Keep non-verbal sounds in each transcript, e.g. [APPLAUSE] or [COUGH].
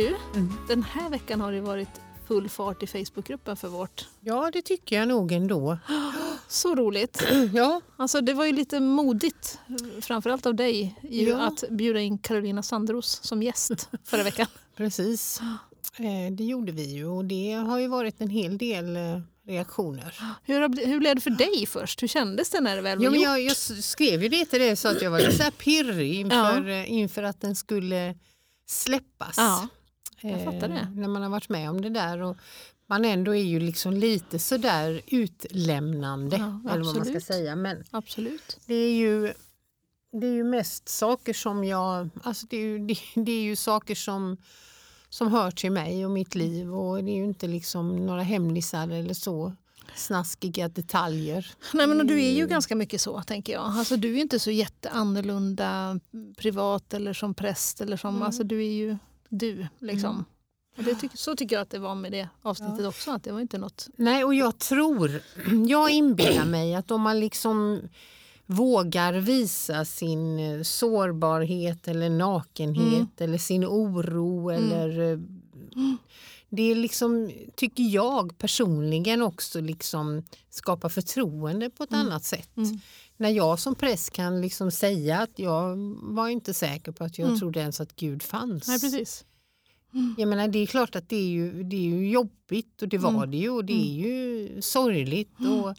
du, Mm. den här veckan har det varit full fart i Facebookgruppen för vårt. Ja, det tycker jag nog ändå. [GASPS] Så roligt. [CLEARS THROAT] Ja, Alltså det var ju lite modigt, framförallt av dig, ju, Ja. att bjuda in Carolina Sandros som gäst [LAUGHS] förra veckan. precis. [GASPS] Eh, Det gjorde vi ju och det har ju varit en hel del eh, reaktioner. [GASPS] Hur, hur blev det för dig först? Hur kändes det när det väl var Ja, men gjort? jag, jag skrev ju det till dig så att jag var lite så här pirrig [CLEARS THROAT] inför, eh, inför att den skulle släppas. Ja, jag Eh, fattar det. När man har varit med om det där och man ändå är ju liksom lite sådär utlämnande. Ja, eller vad man ska säga. Men Absolut. det är ju, det är ju mest saker som jag... Alltså det, är ju, det, det är ju saker som, som hör till mig och mitt liv och det är ju inte liksom några hemlisar eller så snaskiga detaljer. Nej, men du är ju ganska mycket så, tänker jag. Alltså, du är inte så jätteannorlunda privat eller som präst. Eller som, Mm. alltså, du är ju du. Liksom. Mm. Och det tyck, så tycker jag att det var med det avsnittet Ja. också. Att det var inte något... Nej, och jag tror, [CLEARS THROAT] jag inbillar mig att om man liksom vågar visa sin eh, sårbarhet eller nakenhet Mm. eller sin oro eller eh, det är liksom, tycker jag personligen också liksom skapar förtroende på ett Mm. annat sätt. Mm. När jag som präst kan liksom säga att jag var inte säker på att jag Mm. trodde ens att Gud fanns. Nej, precis. Jag menar, det är klart att det är ju, det är ju jobbigt och det var Mm. det ju och det är ju sorgligt. Och,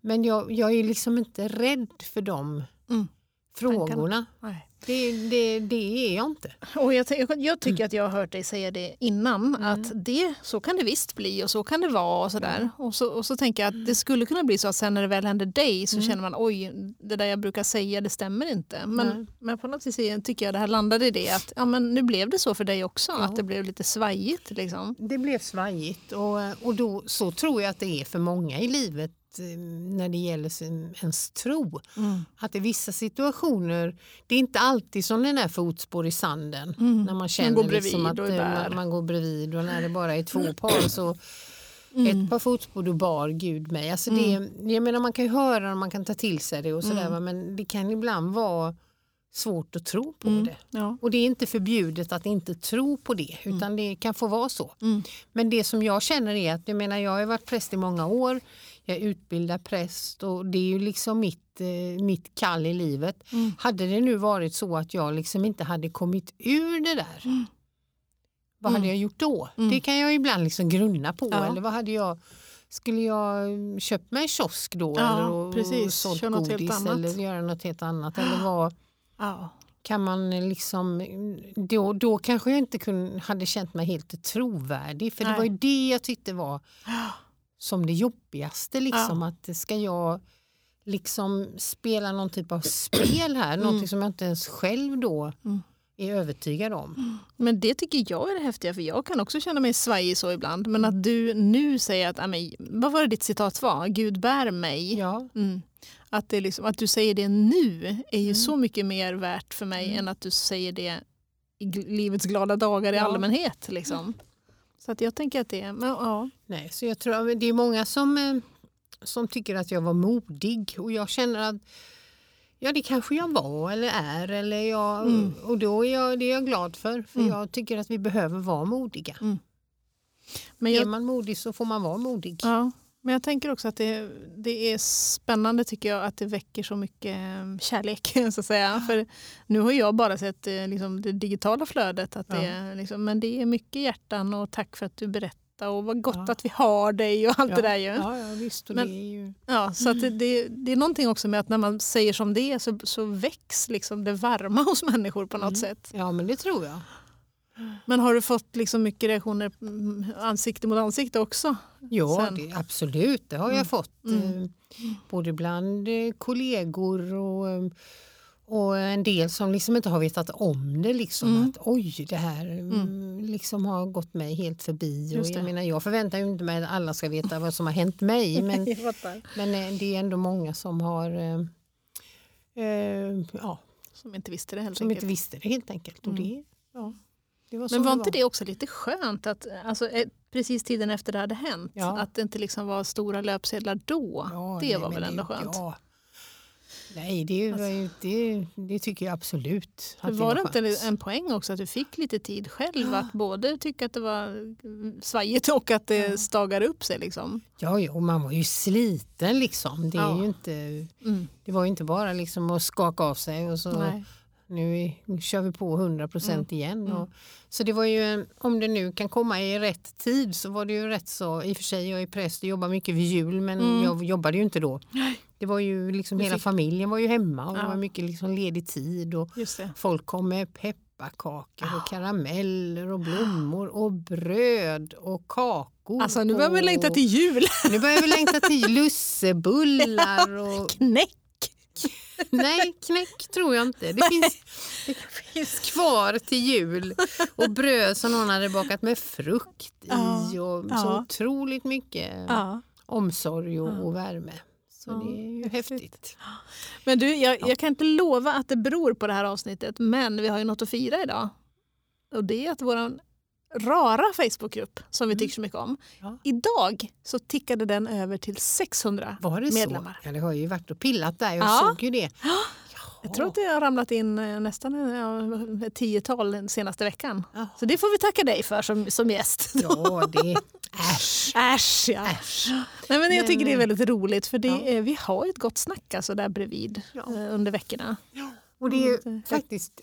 men jag, jag är liksom inte rädd för de Mm. frågorna. Nej. Det, det, det är jag inte. Och jag, jag tycker att jag har hört dig säga det innan, Mm. att det, så kan det visst bli och så kan det vara. Och, sådär. Och, så, och så tänker jag att det skulle kunna bli så att sen när det väl händer dig så Mm. känner man oj, det där jag brukar säga det stämmer inte. Men, men på något vis tycker jag det här landade i det att ja, men nu blev det så för dig också, Ja. att det blev lite svajigt. Liksom. Det blev svajigt och, och då, så tror jag att det är för många i livet när det gäller sin, ens tro. Att i vissa situationer, det är inte alltid som den där fotspår i sanden. Mm. När man känner går bredvid liksom att eh, man, man går bredvid och när det bara är två par så Mm. ett par fotspår du bar Gud mig. Alltså det, jag menar, man kan ju höra och man kan ta till sig det och sådär Mm. men det kan ibland vara svårt att tro på Mm. det. Ja. Och det är inte förbjudet att inte tro på det utan det kan få vara så. Mm. Men det som jag känner är att jag menar jag har varit präst i många år. Jag utbildad präst och det är ju liksom mitt, eh, mitt kall i livet. Mm. Hade det nu varit så att jag liksom inte hade kommit ur det där. Vad hade Mm. jag gjort då? Mm. Det kan jag ibland liksom grunna på. Ja. Eller vad hade jag skulle jag köpt mig en kiosk då Ja, eller och, och precis. sålt Kör godis annat. eller göra något helt annat? Eller vad, Ja. kan man liksom, då, då kanske jag inte kun, hade känt mig helt trovärdig. För det Nej. var ju det jag tyckte var som det jobbigaste. Liksom, Att ska jag liksom spela någon typ av spel här, någonting som jag inte ens själv då Mm. är övertygad om. Men det tycker jag är det häftiga, för jag kan också känna mig svajig så ibland. Men att du nu säger att, ja, men, vad var det ditt citat var? Gud bär mig. Ja, Mm. Att, det liksom, att du säger det nu är ju Mm. så mycket mer värt för mig Mm. än att du säger det i livets glada dagar i Ja. allmänhet. Liksom. Så att jag tänker att det är... Men, ja. nej, så jag tror det är många som, eh, som tycker att jag var modig och jag känner att Ja det kanske jag var eller är eller jag, Mm. och då är jag, det är jag glad för. För Mm. jag tycker att vi behöver vara modiga. Men Är jag, man modig så får man vara modig. ja. Men jag tänker också att det, det är spännande tycker jag att det väcker så mycket eh, kärlek. [LAUGHS] Så att säga. För nu har jag bara sett eh, liksom, det digitala flödet. Att det, Ja. är liksom, men det är mycket hjärtan och tack för att du berättar och vad gott Ja. att vi har dig och allt ja. det där. Ju. Ja, ja visst. Men- det är ju... Ja, så att det, det, det är någonting också med att när man säger som det är så, så väcks liksom det varma hos människor på något Mm. sätt. ja men det tror jag. Men har du fått liksom mycket reaktioner mm, ansikte mot ansikte också? Ja det, absolut, det har jag Mm. fått. Mm. Eh, både bland eh, kollegor och, eh, och en del som liksom inte har vetat om det. Liksom, Mm. Att oj, det här mm. liksom har gått mig helt förbi. Och jag, menar, jag förväntar ju inte mig att alla ska veta vad som har hänt mig. [LAUGHS] Men, men det är ändå många som har eh, ja, Som inte visste det helt som inte enkelt. visste det helt enkelt. Och det, ja, var Men var inte det också lite skönt att alltså, eh, precis tiden efter det hade hänt, Ja. att det inte liksom var stora löpsedlar då? Ja, det nej, var väl ändå det- skönt? Ja. Nej, det, var ju- det, det tycker jag absolut. att var det inte skönt. en poäng också att du fick lite tid själv att både tycka att det var mm, svajigt och att det stagar upp sig? Liksom. Ja, ja, och man var ju sliten liksom. Det, är Ja. ju inte, Mm. det var ju inte bara liksom att skaka av sig och så Nej. Nu, är- nu kör vi på 100 procent igen. Mm. Och, så det var ju, en- om det nu kan komma i rätt tid så var det ju rätt så, i och för sig jag är präst och jobbar mycket vid jul men Mm. jag jobbade ju inte då. Det var ju liksom Du hela fick- familjen var ju hemma och det Ja. var mycket liksom ledig tid och det. folk kom med pepparkakor och karameller och blommor och bröd och kakor. Alltså nu börjar vi längta till jul. Nu börjar vi längta till [LAUGHS] lussebullar och Knäck! Nej, knäck tror jag inte. Det finns, det finns kvar till jul och bröd som någon hade bakat med frukt i Ja, och så otroligt mycket Ja. omsorg och, och värme. Så det är ju häftigt. häftigt. Men du, jag, jag kan inte lova att det beror på det här avsnittet, men vi har ju något att fira idag. Och det är att vår rara Facebookgrupp, som vi tycker så mycket om, Ja. idag så tickade den över till 600 Var det medlemmar. så? Ja, det har ju varit och pillat där. Jag Ja. såg ju det. Jag tror att det har ramlat in eh, nästan ja, ett tiotal den senaste veckan. Ja. Så det får vi tacka dig för som, som gäst. Ja, det... [LAUGHS] Äsch. Äsch ja. Äsch. Nej, men jag tycker det är väldigt roligt för det, Ja. vi har ett gott snack alltså där bredvid Ja. eh, under veckorna. Och det är Mm. faktiskt,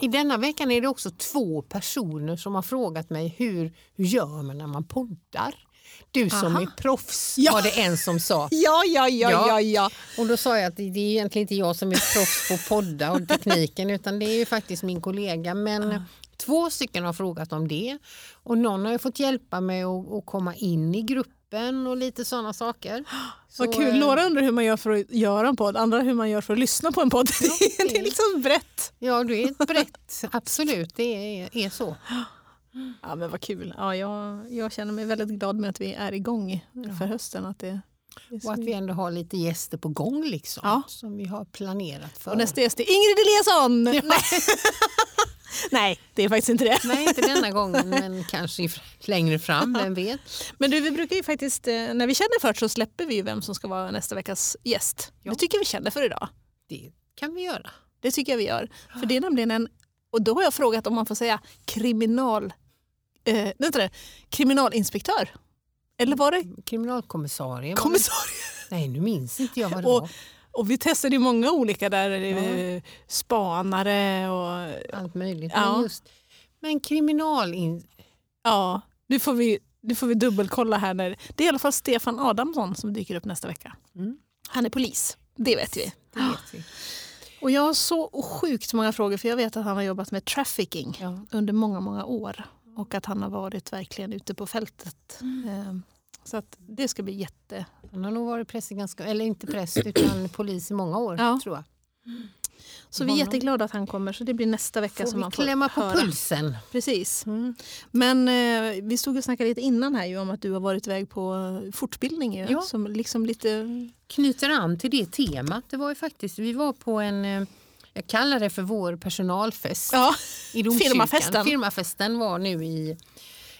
I denna veckan är det också två personer som har frågat mig hur, hur gör man när man poddar? Du som Aha. är proffs Ja. var det en som sa. [LAUGHS] Ja, ja, ja, Ja. ja, ja. Och då sa jag att det är egentligen inte jag som är proffs på podda och tekniken utan det är ju faktiskt min kollega. Men två stycken har frågat om det och någon har ju fått hjälpa mig att, att komma in i gruppen och lite sådana saker. Vad Så, kul. eh, Några undrar hur man gör för att göra en podd, andra hur man gör för att lyssna på en podd. [LAUGHS] det är liksom brett. Ja, det är ett brett, absolut, det är, är så. Ja, men vad kul. Ja, jag, jag känner mig väldigt glad med att vi är igång för hösten. Att det, Och att vi ändå har lite gäster på gång liksom, Ja. som vi har planerat för. Och nästa gäst är Ingrid Eliasson! Nej. [LAUGHS] [LAUGHS] Nej, det är faktiskt inte det. Nej, inte denna gången, [LAUGHS] men kanske längre fram, vem vet. Men du, vi brukar ju faktiskt, eh, när vi känner för det så släpper vi ju vem som ska vara nästa veckas gäst. Ja. Det tycker vi känner för idag. Det kan vi göra. Det tycker jag vi gör. För det är nämligen en, och då har jag frågat om man får säga kriminal, eh, vänta det, kriminalinspektör. Eller var det Kriminalkommissarie. var det? kommissarie? Nej, nu minns inte jag vad det Och- var. Och vi testade ju många olika där, eh, spanare och Allt möjligt. Ja. Men, just, men kriminalin... ja, nu får vi, nu får vi dubbelkolla här. När, det är i alla fall Stefan Adamsson som dyker upp nästa vecka. Mm. Han är polis, det vet vi. Det vet vi. Och jag har så sjukt många frågor för jag vet att han har jobbat med trafficking Ja. under många, många år. Och att han har varit verkligen ute på fältet. Eh, Så att det ska bli jätte... Han har nog varit präst ganska, eller inte präst utan [CLEARS THROAT] polis i många år Ja. tror jag. Så vi är jätteglada att han kommer. Så det blir nästa vecka Får som man får klämma på höra. pulsen. Precis. Mm. Men eh, vi stod och snackade lite innan här ju om att du har varit iväg på eh, fortbildning. Ju, Ja. Som liksom lite... Knyter an till det temat. Det var ju faktiskt, vi var på en, eh, jag kallar det för vår personalfest Ja, i. Firmafesten. Firmafesten var nu i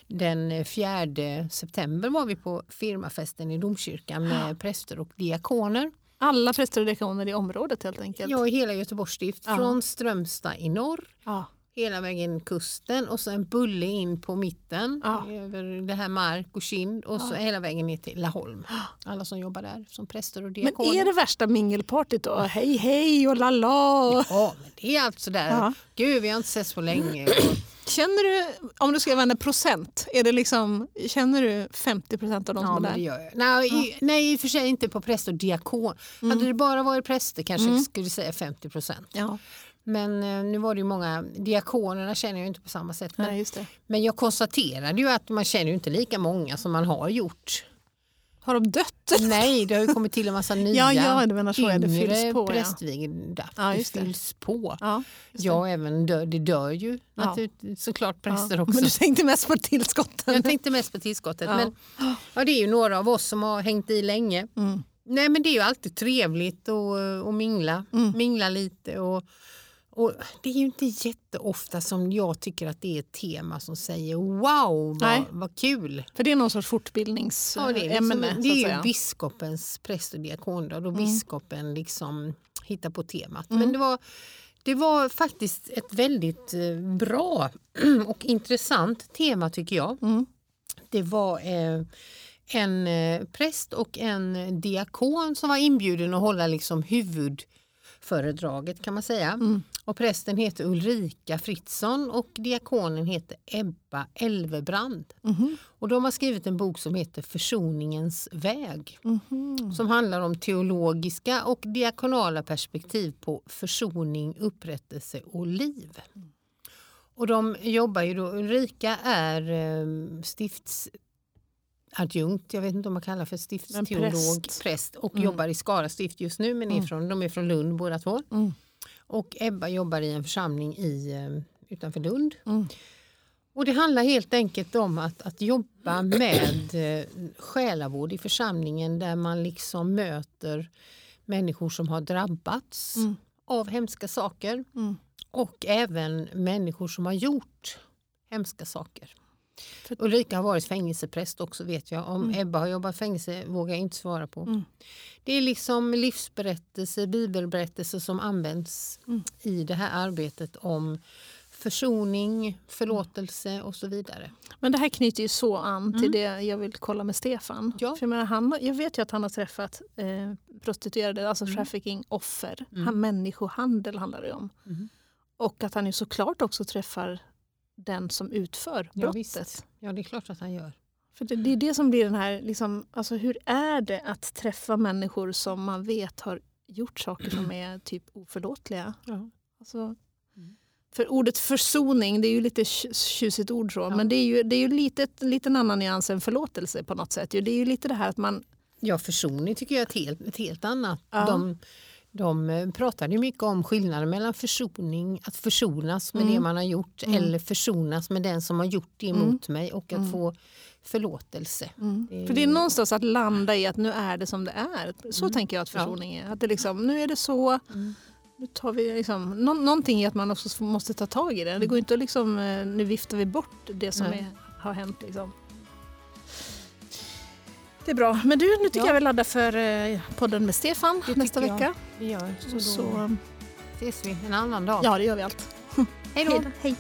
den 4 september var vi på firmafesten i domkyrkan med präster och diakoner. alla präster och diakoner i området helt enkelt. Jag i hela Göteborgs stift, Ja. från Strömstad i norr Ja. hela vägen kusten och så en bulle in på mitten Ja. över det här Mark och Kind och så hela vägen ner till Laholm. Alla som jobbar där som präster och Men diakoner. är det värsta mingelpartyt då? Hej hej och lalla! Ja, men det är alltså där. Ja. Gud, vi har inte setts på länge. Och, Känner du, om du ska använda procent, är det liksom, känner du 50 procent av de ja, som är där? gör jag. Nej, i, nej, i och för sig inte på präst och diakon. Mm. Hade det bara varit präster kanske jag skulle säga 50 procent. Ja, Men eh, nu var det ju många, diakonerna känner jag inte på samma sätt. Men, nej, men jag konstaterade ju att man känner ju inte lika många som man har gjort. Har de dött? Nej, det har ju kommit till en massa [LAUGHS] nya Ja, ja, du menar så. Ja, det yngre fylls på. Prästvigda. Ja, det det. fylls på. Ja, det. Ja, även dö, det dör ju Ja. såklart präster ja. också. Men du tänkte mest på tillskotten? Jag tänkte mest på tillskottet. Ja. Men, ja, det är ju några av oss som har hängt i länge. Mm. Nej, men det är ju alltid trevligt att, att mingla, Mm. mingla lite. Och, och det är ju inte jätteofta som jag tycker att det är ett tema som säger wow, vad, vad kul. För det är någon sorts Ja, det är, fortbildningsämne. liksom, det är ju biskopens präst och diakondag. Då Mm. biskopen liksom hitta på temat. Mm. Men det var, det var faktiskt ett väldigt eh, bra [CLEARS THROAT] och intressant tema tycker jag. Mm. Det var eh, en eh, präst och en diakon som var inbjuden att hålla liksom huvudföredraget kan man säga. Mm. Och prästen heter Ulrika Fritzson och diakonen heter Ebba Elvebrand. Mhm. Och de har skrivit en bok som heter Försoningens väg Mhm. som handlar om teologiska och diakonala perspektiv på försoning, upprättelse och liv. Och de jobbar ju då, Ulrika är eh, stiftsadjunkt, jag vet inte om man kallar för stiftsteolog, präst. präst, och Mm. jobbar i Skara stift just nu men är Mm. från, de är från Lund båda två. Mm. Och Ebba jobbar i en församling i, eh, utanför Lund. Mm. Och det handlar helt enkelt om att, att jobba med eh, själavård i församlingen där man liksom möter människor som har drabbats Mm. av hemska saker Mm. och även människor som har gjort hemska saker. För- Ulrika har varit fängelsepräst också vet jag. Om Mm. Ebba har jobbat fängelse vågar jag inte svara på. Mm. Det är liksom livsberättelser, bibelberättelser som används Mm. i det här arbetet om försoning, förlåtelse och så vidare. Men det här knyter ju så an till Mm. det jag vill kolla med Stefan. Ja. För jag, menar, han, jag vet ju att han har träffat eh, prostituerade, alltså Mm. trafficking-offer. Mm. Han, människohandel handlar det om. Mhm. Och att han ju såklart också träffar den som utför Ja, brottet. visst. ja, det är klart att han gör. För det, det är det som blir den här, liksom, alltså hur är det att träffa människor som man vet har gjort saker som är [CLEARS THROAT] typ oförlåtliga? Ja. Alltså, Mm. För ordet försoning, det är ju lite tj- tjusigt ord så, Ja. men det är ju, det är ju lite, lite en annan nyans än förlåtelse på något sätt. Det är ju lite det här att man... Ja, försoning tycker jag är ett helt, ett helt annat. Ja. De, de eh, pratade mycket om skillnaden mellan försoning, att försonas med Mm. det man har gjort Mm. eller försonas med den som har gjort det Mm. emot mig och att Mm. få förlåtelse. Det är För det är någonstans att landa i att nu är det som det är. Så Mm. tänker jag att försoning är. Att det liksom, nu är det så, Mm. nu tar vi liksom, nå, någonting i att man också måste ta tag i det. Det går inte att liksom, eh, nu viftar vi bort det som är, har hänt. Liksom. Det är bra. Men du, nu tycker Ja. jag vi laddar för eh, podden med Stefan Det nästa vecka. Vi gör. Så Så, då ses vi en annan dag. ja, det gör vi allt. Då! Hej då. Hej.